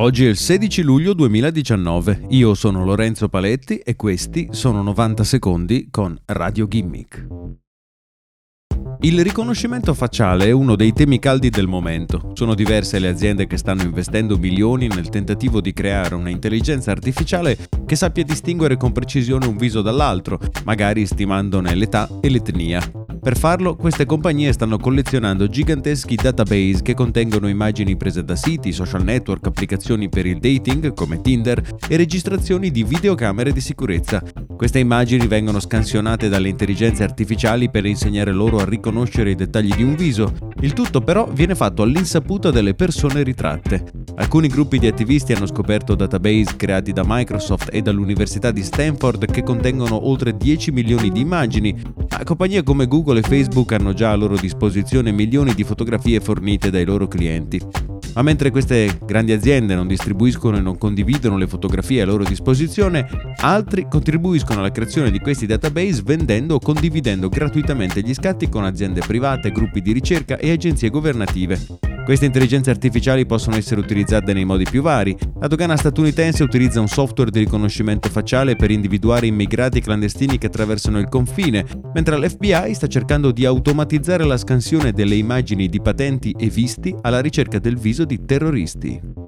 Oggi è il 16 luglio 2019, io sono Lorenzo Paletti e questi sono 90 secondi con Radio Gimmick. Il riconoscimento facciale è uno dei temi caldi del momento. Sono diverse le aziende che stanno investendo milioni nel tentativo di creare una intelligenza artificiale che sappia distinguere con precisione un viso dall'altro, magari stimandone l'età e l'etnia. Per farlo, queste compagnie stanno collezionando giganteschi database che contengono immagini prese da siti, social network, applicazioni per il dating come Tinder e registrazioni di videocamere di sicurezza. Queste immagini vengono scansionate dalle intelligenze artificiali per insegnare loro a riconoscere i dettagli di un viso. Il tutto però viene fatto all'insaputa delle persone ritratte. Alcuni gruppi di attivisti hanno scoperto database creati da Microsoft e dall'Università di Stanford che contengono oltre 10 milioni di immagini, ma compagnie come Google e Facebook hanno già a loro disposizione milioni di fotografie fornite dai loro clienti. Ma mentre queste grandi aziende non distribuiscono e non condividono le fotografie a loro disposizione, altri contribuiscono alla creazione di questi database vendendo o condividendo gratuitamente gli scatti con aziende private, gruppi di ricerca e agenzie governative. Queste intelligenze artificiali possono essere utilizzate nei modi più vari. La dogana statunitense utilizza un software di riconoscimento facciale per individuare immigrati clandestini che attraversano il confine, mentre l'FBI sta cercando di automatizzare la scansione delle immagini di patenti e visti alla ricerca del viso di terroristi.